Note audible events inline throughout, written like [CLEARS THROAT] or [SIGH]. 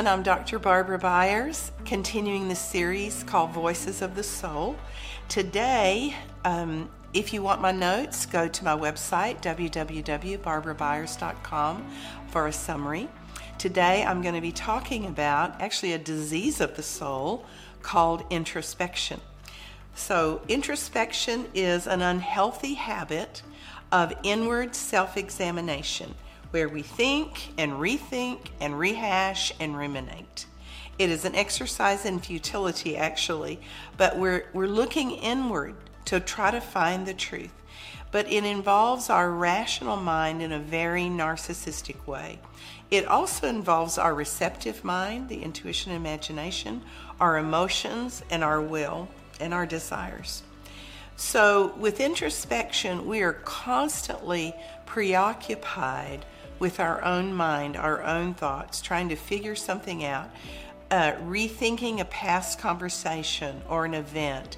again. I'm Dr. Barbara Byers, continuing the series called Voices of the Soul. Today, um, if you want my notes, go to my website, www.barbarabyers.com, for a summary. Today, I'm going to be talking about actually a disease of the soul called introspection. So, introspection is an unhealthy habit of inward self examination where we think and rethink and rehash and ruminate. It is an exercise in futility, actually, but we're, we're looking inward to try to find the truth. But it involves our rational mind in a very narcissistic way. It also involves our receptive mind, the intuition and imagination, our emotions, and our will and our desires. So, with introspection, we are constantly preoccupied with our own mind, our own thoughts, trying to figure something out, uh, rethinking a past conversation or an event,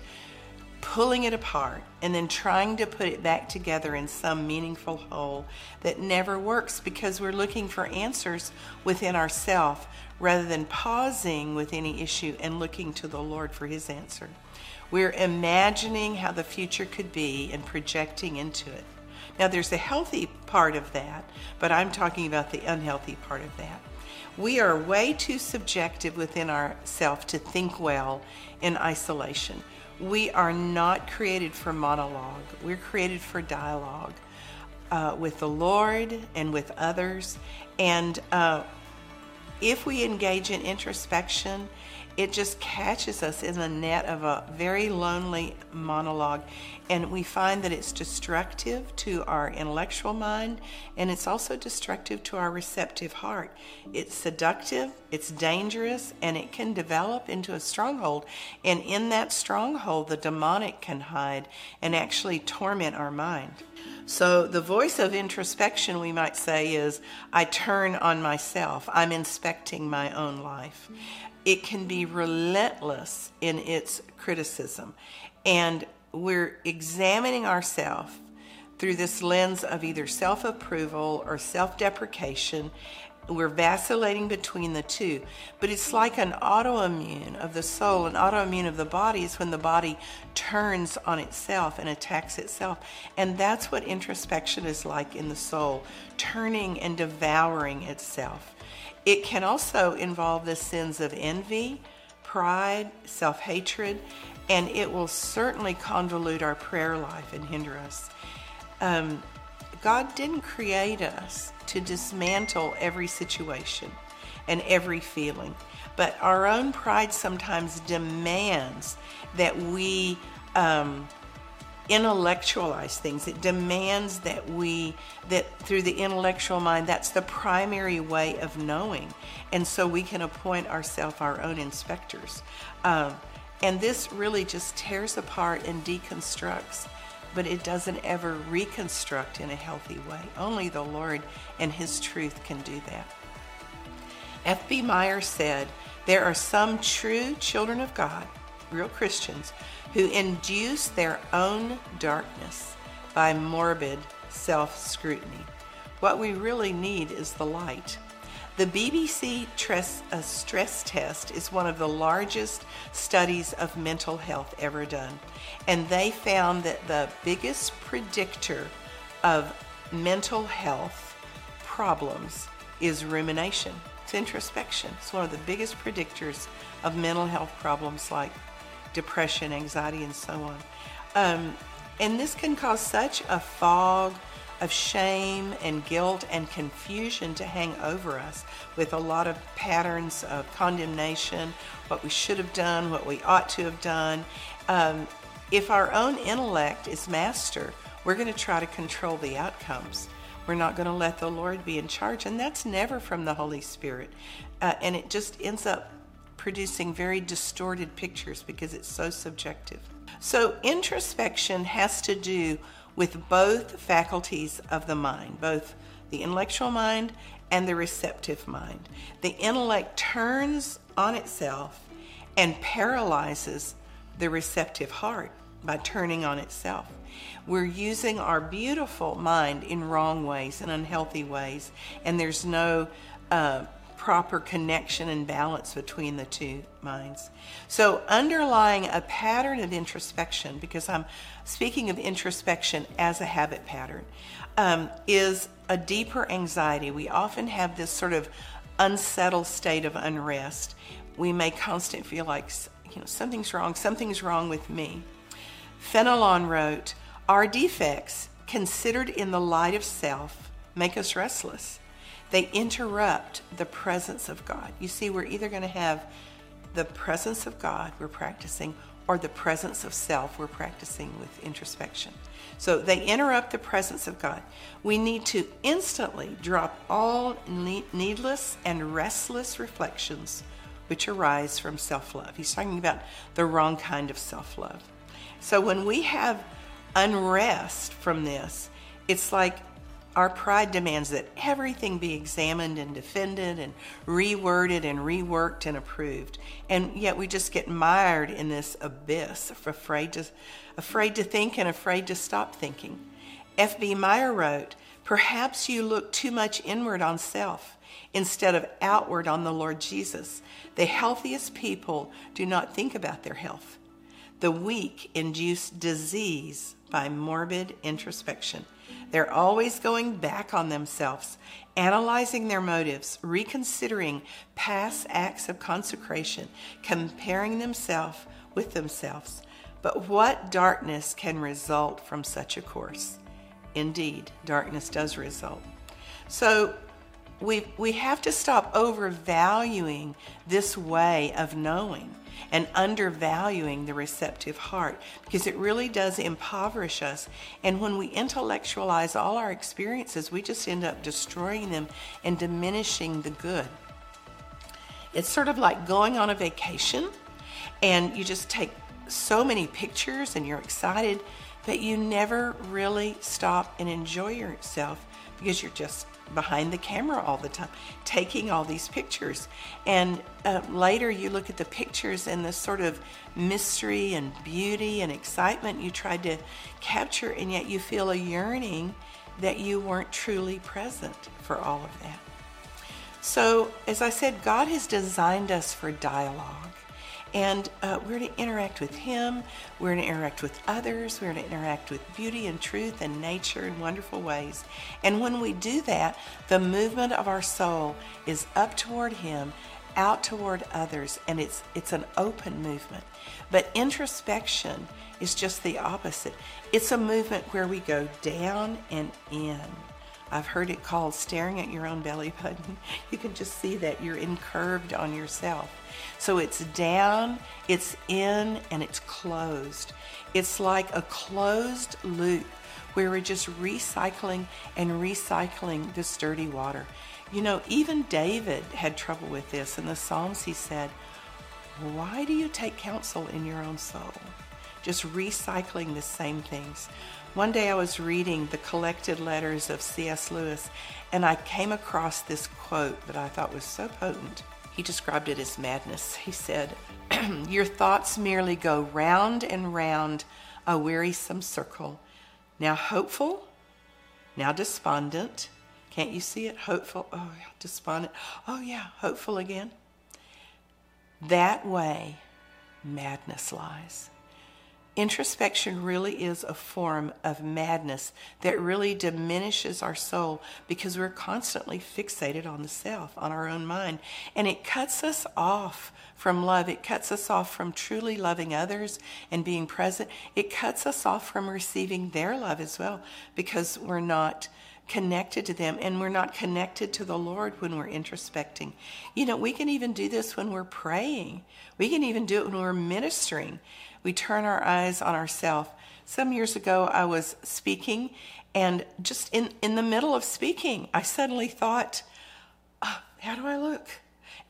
pulling it apart, and then trying to put it back together in some meaningful whole that never works because we're looking for answers within ourselves rather than pausing with any issue and looking to the Lord for His answer. We're imagining how the future could be and projecting into it. Now, there's a healthy part of that, but I'm talking about the unhealthy part of that. We are way too subjective within ourselves to think well in isolation. We are not created for monologue, we're created for dialogue uh, with the Lord and with others. And uh, if we engage in introspection, it just catches us in the net of a very lonely monologue. And we find that it's destructive to our intellectual mind and it's also destructive to our receptive heart. It's seductive, it's dangerous, and it can develop into a stronghold. And in that stronghold, the demonic can hide and actually torment our mind. So, the voice of introspection, we might say, is I turn on myself. I'm inspecting my own life it can be relentless in its criticism. And we're examining ourselves through this lens of either self approval or self deprecation. We're vacillating between the two. But it's like an autoimmune of the soul, an autoimmune of the body is when the body turns on itself and attacks itself. And that's what introspection is like in the soul, turning and devouring itself. It can also involve the sins of envy, pride, self hatred, and it will certainly convolute our prayer life and hinder us. Um, God didn't create us to dismantle every situation and every feeling, but our own pride sometimes demands that we. Um, intellectualize things. It demands that we, that through the intellectual mind, that's the primary way of knowing. And so we can appoint ourselves our own inspectors. Um, and this really just tears apart and deconstructs, but it doesn't ever reconstruct in a healthy way. Only the Lord and His truth can do that. F.B. Meyer said, There are some true children of God, real Christians, who induce their own darkness by morbid self scrutiny. What we really need is the light. The BBC uh, stress test is one of the largest studies of mental health ever done, and they found that the biggest predictor of mental health problems is rumination. It's introspection. It's one of the biggest predictors of mental health problems like depression, anxiety, and so on. Um, and this can cause such a fog of shame and guilt and confusion to hang over us with a lot of patterns of condemnation, what we should have done, what we ought to have done. Um, if our own intellect is master, we're going to try to control the outcomes. We're not going to let the Lord be in charge, and that's never from the Holy Spirit. Uh, and it just ends up producing very distorted pictures because it's so subjective. So, introspection has to do with both faculties of the mind, both the intellectual mind and the receptive mind. The intellect turns on itself and paralyzes the receptive heart by turning on itself. We're using our beautiful mind in wrong ways, and unhealthy ways, and there's no uh, proper connection and balance between the two minds. So, underlying a pattern of introspection, because I'm speaking of introspection as a habit pattern, um, is a deeper anxiety. We often have this sort of unsettled state of unrest. We may constantly feel like, you know, something's wrong, something's wrong with me. Fenelon wrote, Our defects, considered in the light of self, make us restless. They interrupt the presence of God. You see, we're either going to have the presence of God we're practicing or the presence of self we're practicing with introspection. So they interrupt the presence of God. We need to instantly drop all needless and restless reflections which arise from self love. He's talking about the wrong kind of self love. So when we have unrest from this, it's like our pride demands that everything be examined and defended and reworded and reworked and approved. And yet we just get mired in this abyss, afraid to, afraid to think and afraid to stop thinking. F.B. Meyer wrote, Perhaps you look too much inward on self instead of outward on the Lord Jesus. The healthiest people do not think about their health. The weak induce disease by morbid introspection. They're always going back on themselves, analyzing their motives, reconsidering past acts of consecration, comparing themselves with themselves. But what darkness can result from such a course? Indeed, darkness does result. So we, we have to stop overvaluing this way of knowing and undervaluing the receptive heart because it really does impoverish us. And when we intellectualize all our experiences, we just end up destroying them and diminishing the good. It's sort of like going on a vacation and you just take so many pictures and you're excited, but you never really stop and enjoy yourself because you're just behind the camera all the time, taking all these pictures. And uh, later you look at the pictures and the sort of mystery and beauty and excitement you tried to capture, and yet you feel a yearning that you weren't truly present for all of that. So, as I said, God has designed us for dialogue. And uh, we're to interact with Him, we're to interact with others, we're to interact with beauty and truth and nature in wonderful ways. And when we do that, the movement of our soul is up toward Him, out toward others, and it's, it's an open movement. But introspection is just the opposite. It's a movement where we go down and in. I've heard it called staring at your own belly button. [LAUGHS] You can just see that you're incurved on yourself. So it's down, it's in, and it's closed. It's like a closed loop where we're just recycling and recycling this dirty water. You know, even David had trouble with this. In the Psalms, he said, Why do you take counsel in your own soul? Just recycling the same things. One day I was reading the collected letters of C.S. Lewis and I came across this quote that I thought was so potent. He described it as madness. He said, [CLEARS THROAT] Your thoughts merely go round and round a wearisome circle, now hopeful, now despondent. Can't you see it? Hopeful, oh, despondent, oh, yeah, hopeful again. That way, madness lies. Introspection really is a form of madness that really diminishes our soul because we're constantly fixated on the self, on our own mind. And it cuts us off from love. It cuts us off from truly loving others and being present. It cuts us off from receiving their love as well because we're not connected to them and we're not connected to the Lord when we're introspecting. You know, we can even do this when we're praying, we can even do it when we're ministering we turn our eyes on ourselves. Some years ago, I was speaking, and just in, in the middle of speaking, I suddenly thought, oh, How do I look?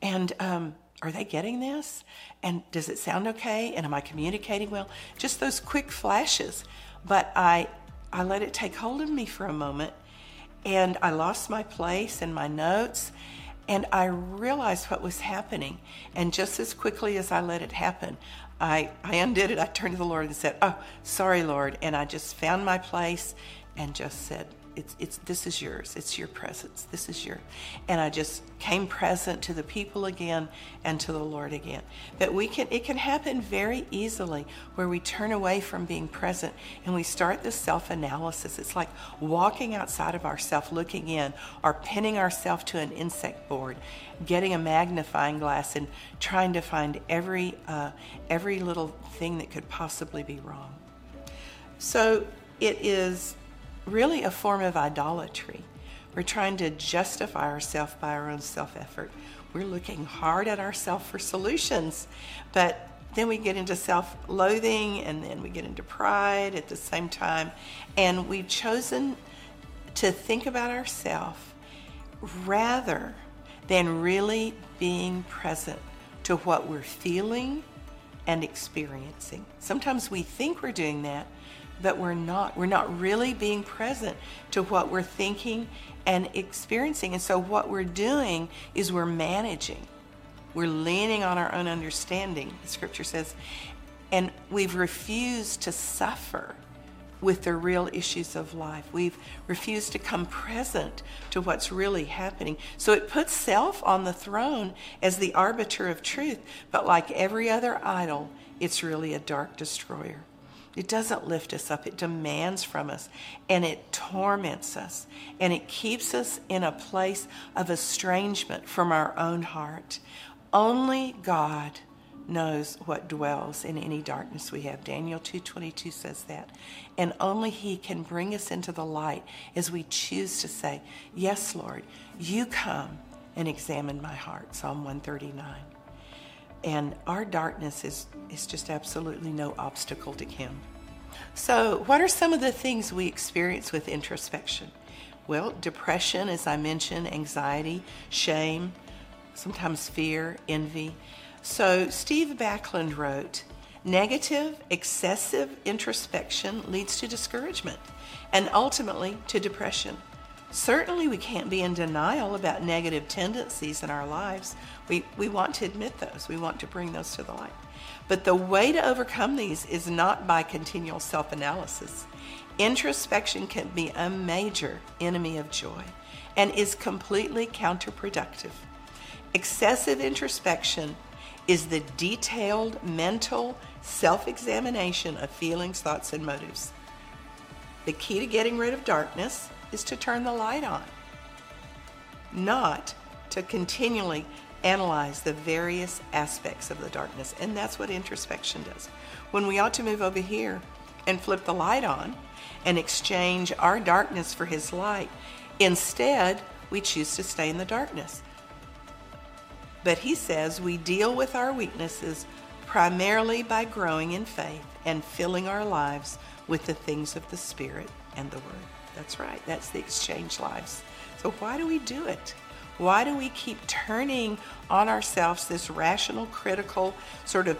And um, are they getting this? And does it sound okay? And am I communicating well? Just those quick flashes. But I, I let it take hold of me for a moment, and I lost my place and my notes. And I realized what was happening. And just as quickly as I let it happen, I, I undid it. I turned to the Lord and said, Oh, sorry, Lord. And I just found my place and just said, it's, it's this is yours. It's your presence. This is your and i just came present to the people again and to the lord again. But we can it can happen very easily where we turn away from being present and we start this self-analysis. It's like walking outside of ourselves looking in or pinning ourselves to an insect board getting a magnifying glass and trying to find every uh, every little thing that could possibly be wrong. So it is really a form of idolatry. We're trying to justify ourselves by our own self effort. We're looking hard at ourselves for solutions, but then we get into self loathing and then we get into pride at the same time. And we've chosen to think about ourselves rather than really being present to what we're feeling and experiencing. Sometimes we think we're doing that, but we're not. We're not really being present to what we're thinking and experiencing. And so, what we're doing is we're managing, we're leaning on our own understanding, the scripture says, and we've refused to suffer with the real issues of life. We've refused to come present to what's really happening. So it puts self on the throne as the arbiter of truth, but like every other idol, it's really a dark destroyer. It doesn't lift us up, it demands from us and it torments us and it keeps us in a place of estrangement from our own heart. Only God knows what dwells in any darkness we have. Daniel 2:22 says that. And only he can bring us into the light as we choose to say, "Yes, Lord, you come and examine my heart." Psalm 139 and our darkness is, is just absolutely no obstacle to Him. So, what are some of the things we experience with introspection? Well, depression, as I mentioned, anxiety, shame, sometimes fear, envy. So, Steve Backlund wrote, Negative, excessive introspection leads to discouragement and ultimately to depression. Certainly, we can't be in denial about negative tendencies in our lives. We, we want to admit those, we want to bring those to the light. But the way to overcome these is not by continual self analysis. Introspection can be a major enemy of joy and is completely counterproductive. Excessive introspection is the detailed mental self examination of feelings, thoughts, and motives. The key to getting rid of darkness is to turn the light on, not to continually analyze the various aspects of the darkness. And that's what introspection does. When we ought to move over here and flip the light on and exchange our darkness for His light, instead, we choose to stay in the darkness. But He says we deal with our weaknesses primarily by growing in faith and filling our lives with the things of the Spirit and the Word. That's right, that's the exchange lives. So, why do we do it? Why do we keep turning on ourselves this rational, critical, sort of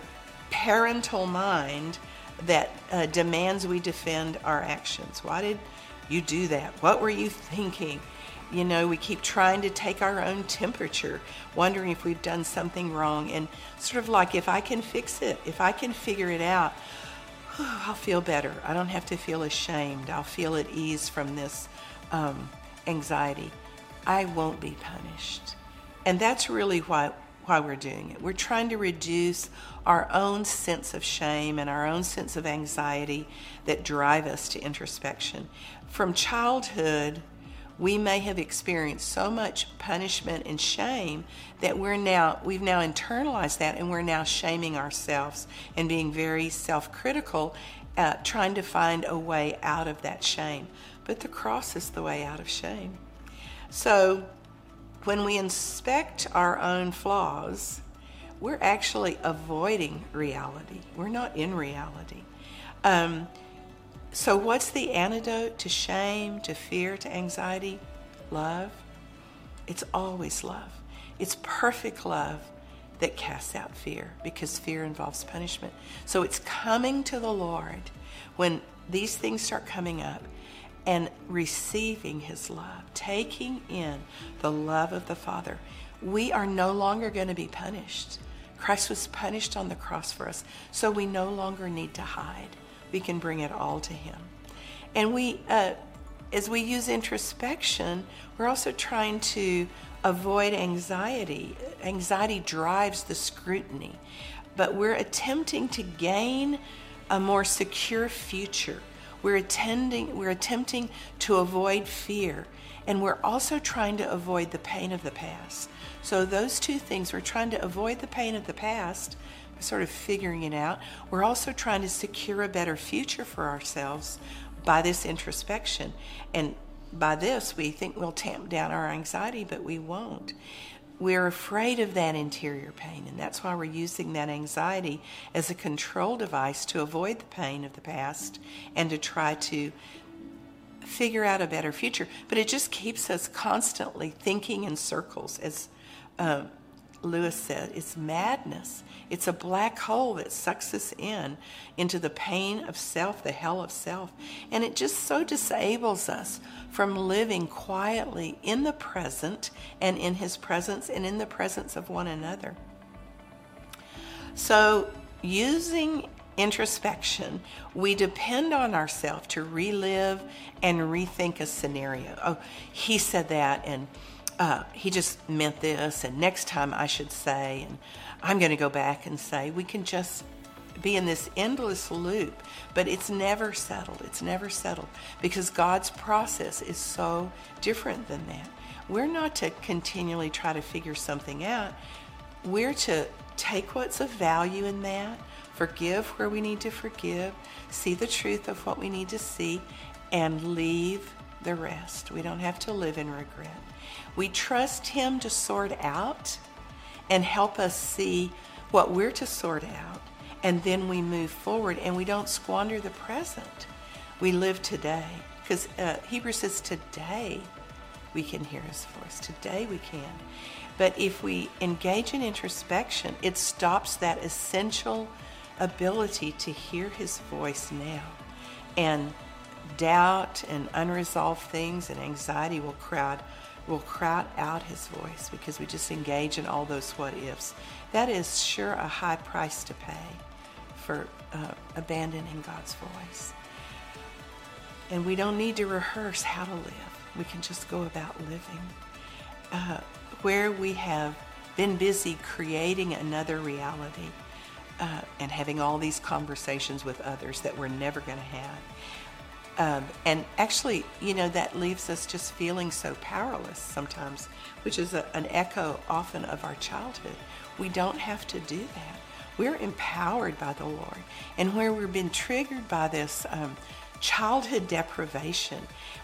parental mind that uh, demands we defend our actions? Why did you do that? What were you thinking? You know, we keep trying to take our own temperature, wondering if we've done something wrong, and sort of like, if I can fix it, if I can figure it out, [SIGHS] I'll feel better. I don't have to feel ashamed. I'll feel at ease from this um, anxiety. I won't be punished. And that's really why, why we're doing it. We're trying to reduce our own sense of shame and our own sense of anxiety that drive us to introspection. From childhood, we may have experienced so much punishment and shame that we're now we've now internalized that and we're now shaming ourselves and being very self-critical uh, trying to find a way out of that shame but the cross is the way out of shame so when we inspect our own flaws we're actually avoiding reality we're not in reality um, so, what's the antidote to shame, to fear, to anxiety? Love. It's always love. It's perfect love that casts out fear because fear involves punishment. So, it's coming to the Lord when these things start coming up and receiving His love, taking in the love of the Father. We are no longer going to be punished. Christ was punished on the cross for us, so we no longer need to hide we can bring it all to Him. And we, uh, as we use introspection, we're also trying to avoid anxiety. Anxiety drives the scrutiny, but we're attempting to gain a more secure future. We're attending we're attempting to avoid fear and we're also trying to avoid the pain of the past. So those two things we're trying to avoid the pain of the past, sort of figuring it out. We're also trying to secure a better future for ourselves by this introspection. And by this, we think we'll tamp down our anxiety, but we won't. We're afraid of that interior pain, and that's why we're using that anxiety as a control device to avoid the pain of the past and to try to figure out a better future. But it just keeps us constantly thinking in circles, as uh, Lewis said. It's madness. It's a black hole that sucks us in into the pain of self, the hell of self. And it just so disables us from living quietly in the present and in His presence and in the presence of one another. So, using introspection, we depend on ourselves to relive and rethink a scenario. Oh, he said that, and uh, he just meant this, and next time I should say, and I'm going to go back and say, we can just be in this endless loop, but it's never settled. It's never settled because God's process is so different than that. We're not to continually try to figure something out. We're to take what's of value in that, forgive where we need to forgive, see the truth of what we need to see, and leave the rest. We don't have to live in regret. We trust Him to sort out and help us see what we're to sort out, and then we move forward and we don't squander the present. We live today because uh, Hebrews says today we can hear His voice. Today we can. But if we engage in introspection, it stops that essential ability to hear His voice now. And doubt and unresolved things and anxiety will crowd will crowd out his voice because we just engage in all those what ifs. That is sure a high price to pay for uh, abandoning God's voice. And we don't need to rehearse how to live. We can just go about living. Uh, where we have been busy creating another reality uh, and having all these conversations with others that we're never going to have. Um, and actually, you know, that leaves us just feeling so powerless sometimes, which is a, an echo often of our childhood. We don't have to do that. We're empowered by the Lord. And where we've been triggered by this um, childhood deprivation,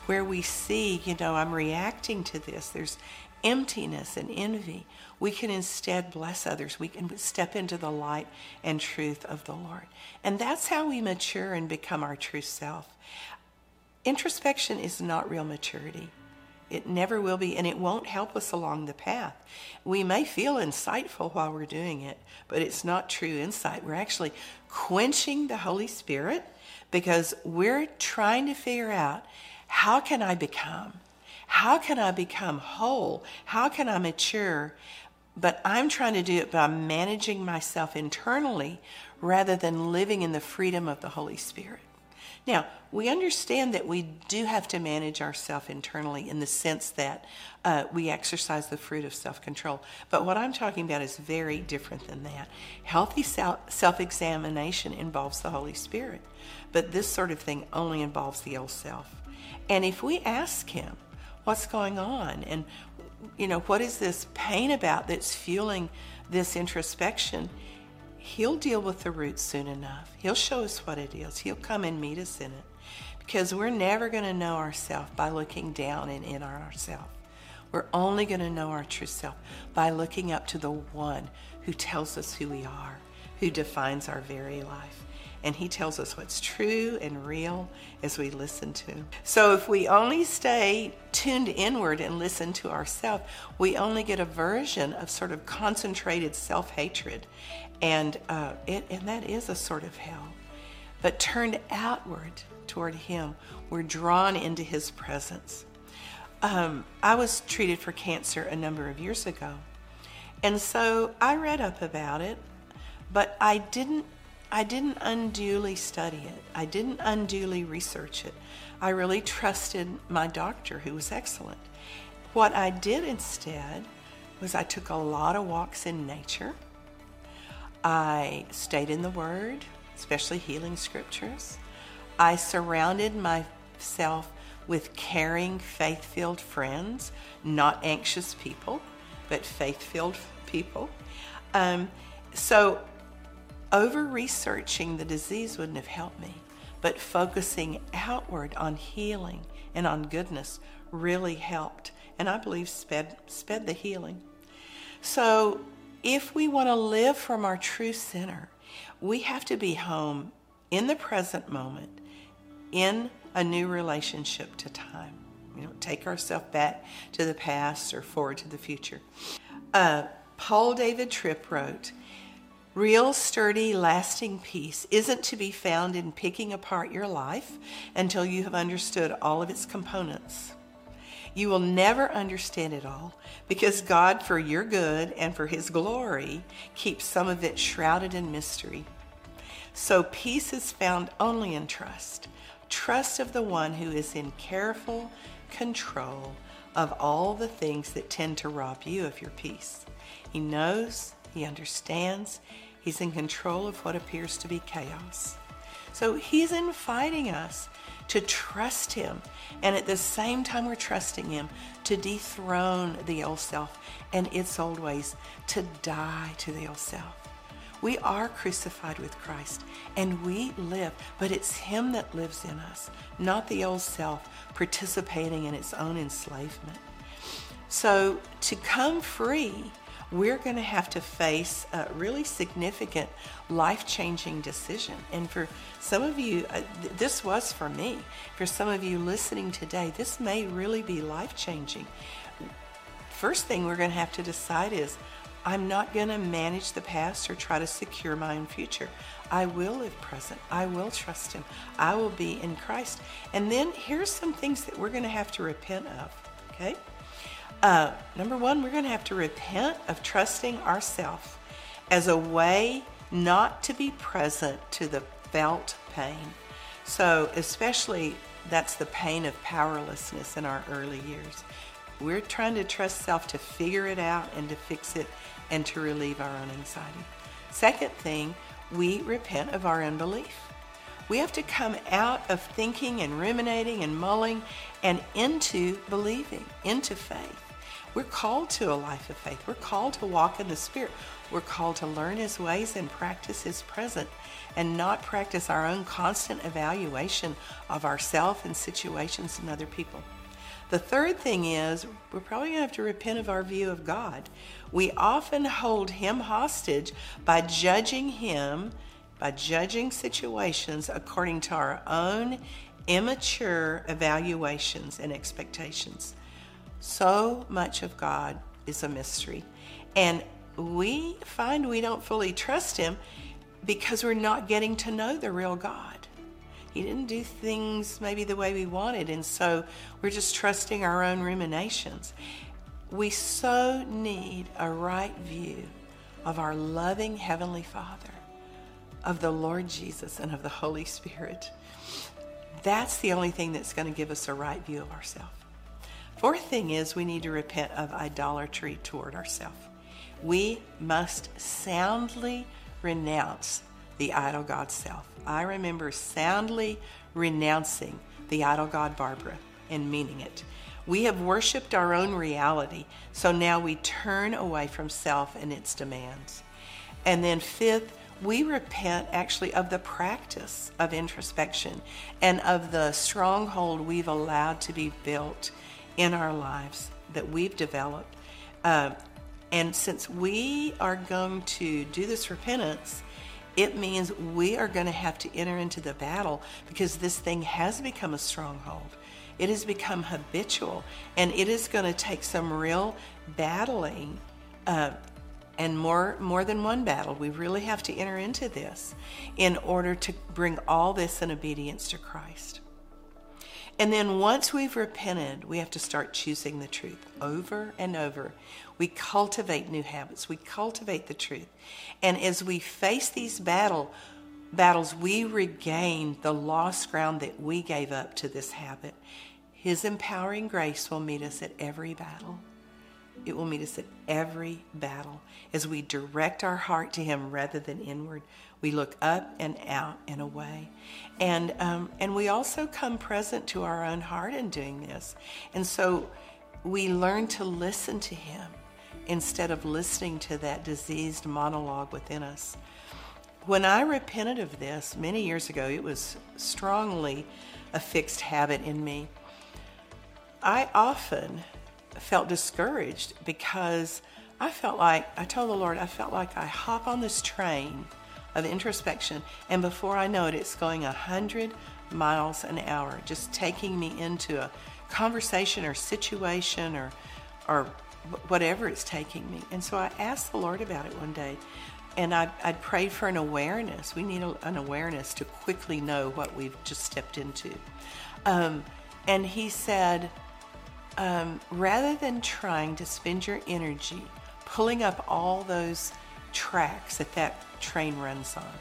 where we see, you know, I'm reacting to this, there's emptiness and envy, we can instead bless others. We can step into the light and truth of the Lord. And that's how we mature and become our true self. Introspection is not real maturity. It never will be, and it won't help us along the path. We may feel insightful while we're doing it, but it's not true insight. We're actually quenching the Holy Spirit because we're trying to figure out how can I become? How can I become whole? How can I mature? But I'm trying to do it by managing myself internally rather than living in the freedom of the Holy Spirit. Now, we understand that we do have to manage ourselves internally in the sense that uh, we exercise the fruit of self control. But what I'm talking about is very different than that. Healthy self examination involves the Holy Spirit, but this sort of thing only involves the old self. And if we ask Him, what's going on? And, you know, what is this pain about that's fueling this introspection? He'll deal with the roots soon enough. He'll show us what it is. He'll come and meet us in it. Because we're never going to know ourselves by looking down and in on ourselves. We're only going to know our true self by looking up to the one who tells us who we are, who defines our very life and He tells us what's true and real as we listen to. Him. So if we only stay tuned inward and listen to ourselves, we only get a version of sort of concentrated self hatred, and uh, it, and that is a sort of hell. But turned outward toward Him, we're drawn into His presence. Um, I was treated for cancer a number of years ago. And so I read up about it, but I didn't I didn't unduly study it. I didn't unduly research it. I really trusted my doctor, who was excellent. What I did instead was I took a lot of walks in nature. I stayed in the Word, especially healing scriptures. I surrounded myself with caring, faith filled friends, not anxious people, but faith filled people. Um, so, over researching the disease wouldn't have helped me, but focusing outward on healing and on goodness really helped, and I believe sped, sped the healing. So, if we want to live from our true center, we have to be home in the present moment, in a new relationship to time. You know, take ourselves back to the past or forward to the future. Uh, Paul David Tripp wrote, Real, sturdy, lasting peace isn't to be found in picking apart your life until you have understood all of its components. You will never understand it all because God, for your good and for His glory, keeps some of it shrouded in mystery. So peace is found only in trust trust of the one who is in careful control of all the things that tend to rob you of your peace. He knows, he understands, he's in control of what appears to be chaos. So he's inviting us to trust him, and at the same time, we're trusting him to dethrone the old self and its old ways, to die to the old self. We are crucified with Christ and we live, but it's Him that lives in us, not the old self participating in its own enslavement. So, to come free, we're going to have to face a really significant life changing decision. And for some of you, uh, this was for me. For some of you listening today, this may really be life changing. First thing we're going to have to decide is I'm not going to manage the past or try to secure my own future. I will live present. I will trust Him. I will be in Christ. And then here's some things that we're going to have to repent of. Okay? Uh, number one, we're going to have to repent of trusting ourselves as a way not to be present to the felt pain. So, especially that's the pain of powerlessness in our early years. We're trying to trust self to figure it out and to fix it and to relieve our own anxiety. Second thing, we repent of our unbelief. We have to come out of thinking and ruminating and mulling and into believing, into faith. We're called to a life of faith. We're called to walk in the Spirit. We're called to learn His ways and practice His present and not practice our own constant evaluation of ourselves and situations and other people. The third thing is we're probably going to have to repent of our view of God. We often hold Him hostage by judging Him, by judging situations according to our own immature evaluations and expectations. So much of God is a mystery. And we find we don't fully trust Him because we're not getting to know the real God. He didn't do things maybe the way we wanted, and so we're just trusting our own ruminations. We so need a right view of our loving Heavenly Father, of the Lord Jesus, and of the Holy Spirit. That's the only thing that's going to give us a right view of ourselves. Fourth thing is we need to repent of idolatry toward ourselves. We must soundly renounce the idol God self. I remember soundly renouncing the idol God Barbara and meaning it. We have worshiped our own reality, so now we turn away from self and its demands. And then, fifth, we repent actually of the practice of introspection and of the stronghold we've allowed to be built in our lives that we've developed. Uh, and since we are going to do this repentance, it means we are going to have to enter into the battle because this thing has become a stronghold. It has become habitual, and it is going to take some real battling, uh, and more more than one battle. We really have to enter into this in order to bring all this in obedience to Christ. And then once we've repented, we have to start choosing the truth over and over. We cultivate new habits, we cultivate the truth. And as we face these battle, battles we regain the lost ground that we gave up to this habit, His empowering grace will meet us at every battle. It will meet us at every battle as we direct our heart to Him rather than inward. We look up and out and away, and um, and we also come present to our own heart in doing this. And so we learn to listen to Him instead of listening to that diseased monologue within us. When I repented of this many years ago, it was strongly a fixed habit in me. I often felt discouraged because I felt like, I told the Lord, I felt like I hop on this train of introspection, and before I know it, it's going 100 miles an hour, just taking me into a conversation or situation or, or whatever it's taking me. And so I asked the Lord about it one day, and I, I'd prayed for an awareness. We need a, an awareness to quickly know what we've just stepped into. Um, and He said, um, rather than trying to spend your energy pulling up all those tracks that that train runs on,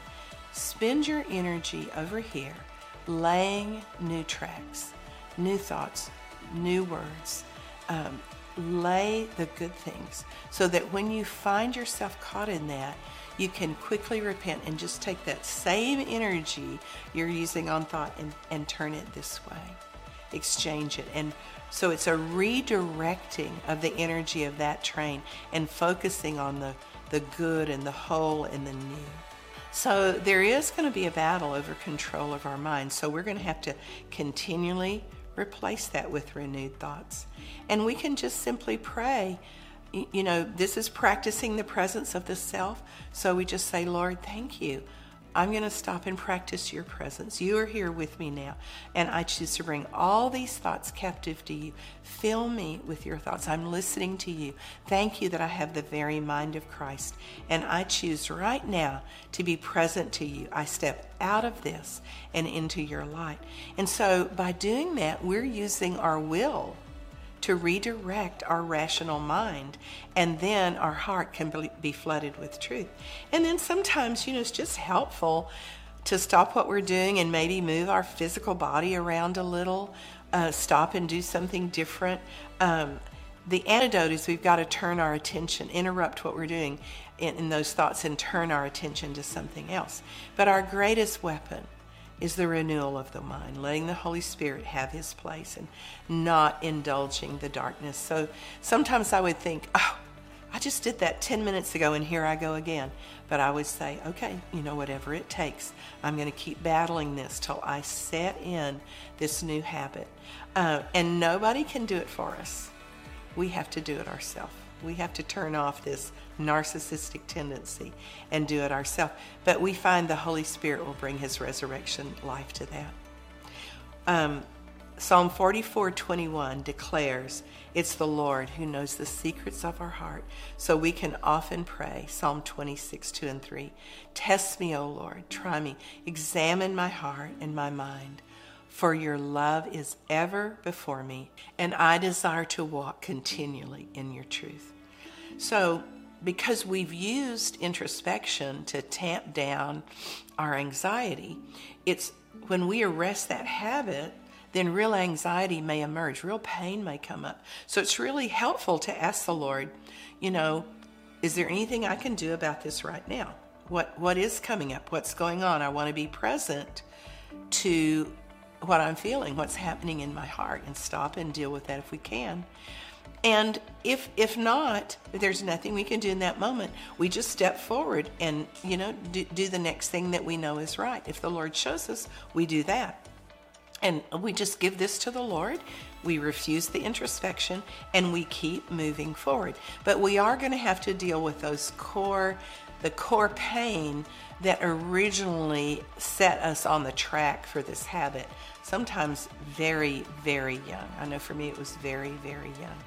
spend your energy over here laying new tracks, new thoughts, new words. Um, lay the good things so that when you find yourself caught in that, you can quickly repent and just take that same energy you're using on thought and, and turn it this way. Exchange it. And so it's a redirecting of the energy of that train and focusing on the, the good and the whole and the new. So there is going to be a battle over control of our minds. So we're going to have to continually replace that with renewed thoughts. And we can just simply pray. You know, this is practicing the presence of the self. So we just say, Lord, thank you. I'm going to stop and practice your presence. You are here with me now, and I choose to bring all these thoughts captive to you. Fill me with your thoughts. I'm listening to you. Thank you that I have the very mind of Christ, and I choose right now to be present to you. I step out of this and into your light. And so by doing that, we're using our will to redirect our rational mind, and then our heart can be flooded with truth. And then sometimes, you know, it's just helpful to stop what we're doing and maybe move our physical body around a little, uh, stop and do something different. Um, the antidote is we've got to turn our attention, interrupt what we're doing in, in those thoughts, and turn our attention to something else. But our greatest weapon is the renewal of the mind, letting the Holy Spirit have his place and not indulging the darkness. So sometimes I would think, oh, I just did that 10 minutes ago and here I go again. But I would say, okay, you know, whatever it takes, I'm going to keep battling this till I set in this new habit. Uh, and nobody can do it for us. We have to do it ourselves. We have to turn off this narcissistic tendency and do it ourselves. But we find the Holy Spirit will bring his resurrection life to that. Um, Psalm 44 21 declares, It's the Lord who knows the secrets of our heart. So we can often pray, Psalm 26 2 and 3. Test me, O Lord, try me, examine my heart and my mind. For your love is ever before me, and I desire to walk continually in your truth. So because we've used introspection to tamp down our anxiety, it's when we arrest that habit, then real anxiety may emerge, real pain may come up. So it's really helpful to ask the Lord, you know, is there anything I can do about this right now? What what is coming up? What's going on? I want to be present to what I'm feeling, what's happening in my heart, and stop and deal with that if we can. And if if not, there's nothing we can do in that moment, we just step forward and you know do, do the next thing that we know is right. If the Lord shows us, we do that. And we just give this to the Lord. We refuse the introspection and we keep moving forward. But we are going to have to deal with those core, the core pain that originally set us on the track for this habit. Sometimes very, very young. I know for me it was very, very young.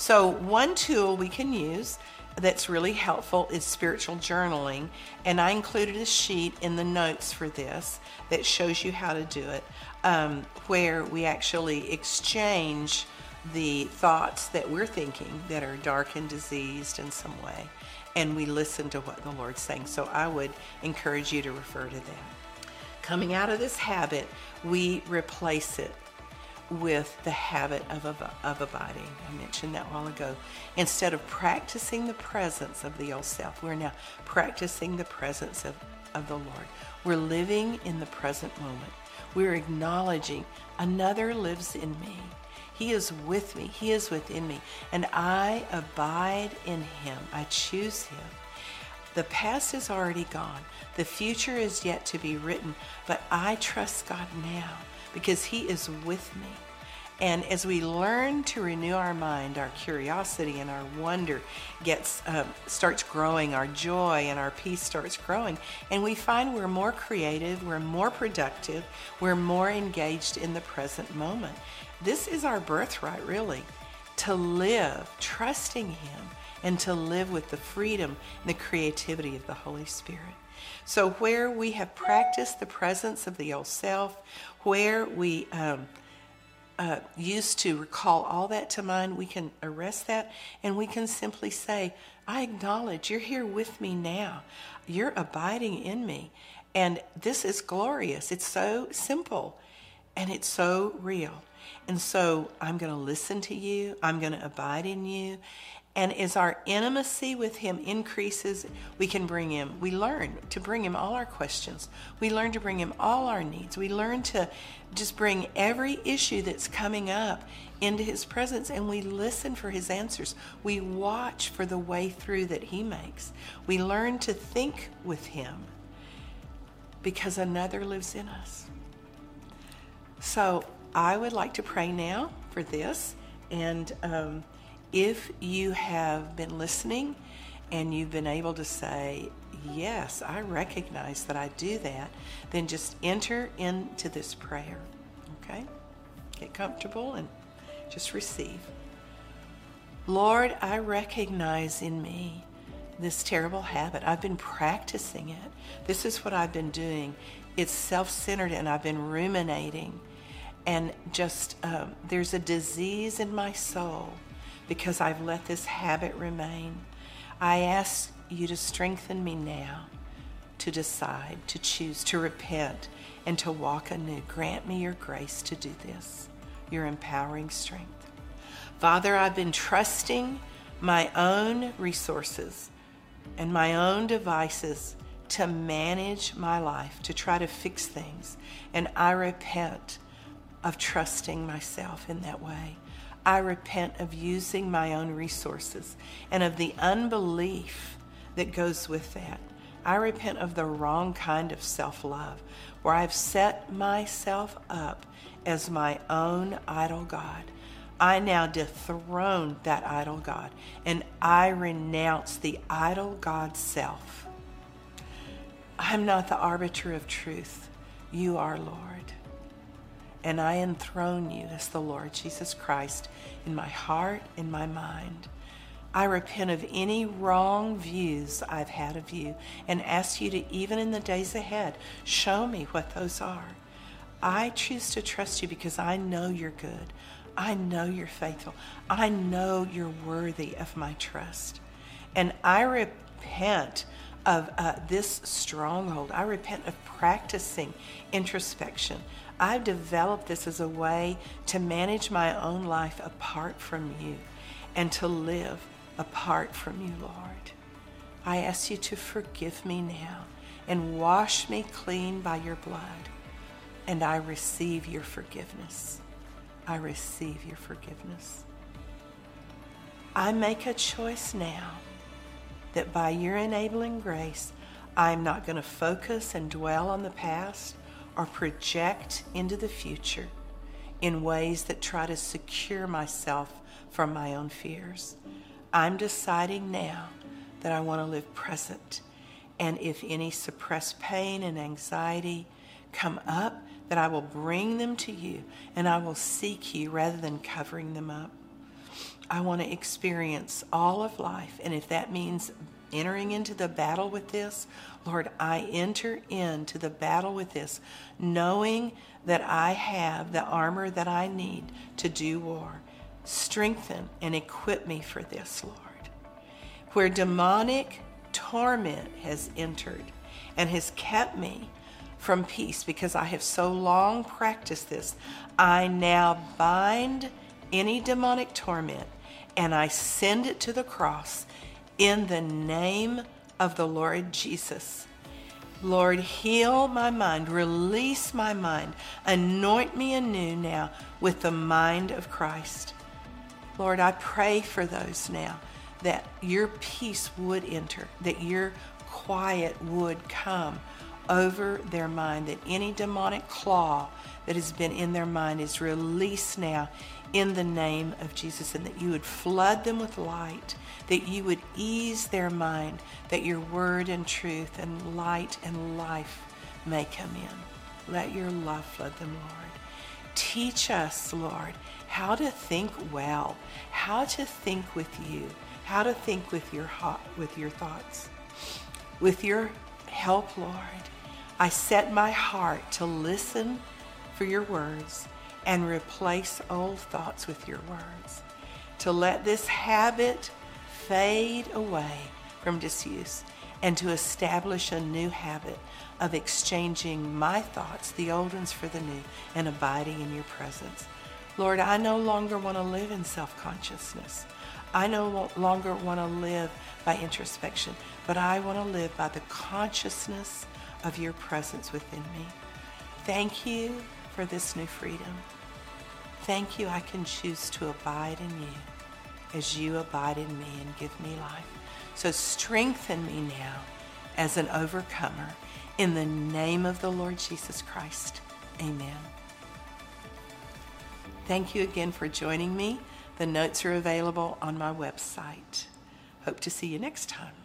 So, one tool we can use that's really helpful is spiritual journaling. And I included a sheet in the notes for this that shows you how to do it, um, where we actually exchange the thoughts that we're thinking that are dark and diseased in some way. and we listen to what the Lord's saying. So I would encourage you to refer to that. Coming out of this habit, we replace it with the habit of, of, abiding. I mentioned that a while ago. Instead of practicing the presence of the old self, we're now practicing the presence of, of the Lord. We're living in the present moment. We're acknowledging another lives in me. He is with me. He is within me. And I abide in Him. I choose Him. The past is already gone. The future is yet to be written. But I trust God now because He is with me. And as we learn to renew our mind, our curiosity and our wonder gets um, starts growing, our joy and our peace starts growing, and we find we're more creative, we're more productive, we're more engaged in the present moment. This is our birthright, really, to live trusting Him and to live with the freedom and the creativity of the Holy Spirit. So, where we have practiced the presence of the old self, where we um, uh, used to recall all that to mind, we can arrest that and we can simply say, I acknowledge you're here with me now. You're abiding in me. And this is glorious. It's so simple and it's so real. And so I'm going to listen to you, I'm going to abide in you. And as our intimacy with Him increases, we can bring Him, we learn to bring Him all our questions. We learn to bring Him all our needs. We learn to just bring every issue that's coming up into His presence and we listen for His answers. We watch for the way through that He makes. We learn to think with Him because another lives in us. So I would like to pray now for this. And, um, if you have been listening and you've been able to say, Yes, I recognize that I do that, then just enter into this prayer. Okay? Get comfortable and just receive. Lord, I recognize in me this terrible habit. I've been practicing it. This is what I've been doing. It's self centered and I've been ruminating. And just, um, there's a disease in my soul because I've let this habit remain. I ask you to strengthen me now to decide, to choose, to repent, and to walk anew. Grant me your grace to do this, your empowering strength. Father, I've been trusting my own resources and my own devices to manage my life, to try to fix things. And I repent of trusting myself in that way. I repent of using my own resources and of the unbelief that goes with that. I repent of the wrong kind of self love, where I've set myself up as my own idol God. I now dethrone that idol God and I renounce the idol God self. I'm not the arbiter of truth. You are, Lord and I enthrone you as the Lord Jesus Christ in my heart, in my mind. I repent of any wrong views I've had of you and ask you to, even in the days ahead, show me what those are. I choose to trust you because I know you're good. I know you're faithful. I know you're worthy of my trust. And I repent of uh, this stronghold. I repent of practicing introspection. I've developed this as a way to manage my own life apart from you and to live apart from you, Lord. I ask you to forgive me now and wash me clean by your blood. And I receive your forgiveness. I receive your forgiveness. I make a choice now that by your enabling grace, I'm not going to focus and dwell on the past or project into the future in ways that try to secure myself from my own fears. I'm deciding now that I want to live present. And if any suppressed pain and anxiety come up, that I will bring them to you and I will seek you rather than covering them up. I want to experience all of life. And if that means entering into the battle with this, Lord, I enter into the battle with this, knowing that I have the armor that I need to do war. Strengthen and equip me for this, Lord. where demonic torment has entered and has kept me from peace because I have so long practiced this. I now bind any demonic torment and I send it to the cross in the name of the Lord Jesus. Lord, heal my mind, release my mind, anoint me anew now with the mind of Christ. Lord, I pray for those now that your peace would enter, that your quiet would come over their mind, that any demonic claw that has been in their mind is released now in the name of Jesus, and that you would flood them with light, that you would ease their mind, that your word and truth and light and life may come in. Let your love flood them, Lord. Teach us, Lord, how to think well, how to think with you, how to think with your heart, with your thoughts. With your help, Lord, I set my heart to listen for your words and replace old thoughts with your words. To let this habit fade away from disuse and to establish a new habit of exchanging my thoughts, the old ones for the new, and abiding in your presence. Lord, I no longer want to live in self consciousness. I no longer want to live by introspection, but I want to live by the consciousness of your presence within me. Thank you for this new freedom. Thank you, I can choose to abide in you as you abide in me and give me life. So strengthen me now as an overcomer in the name of the Lord Jesus Christ. Amen. Thank you again for joining me. The notes are available on my website. Hope to see you next time.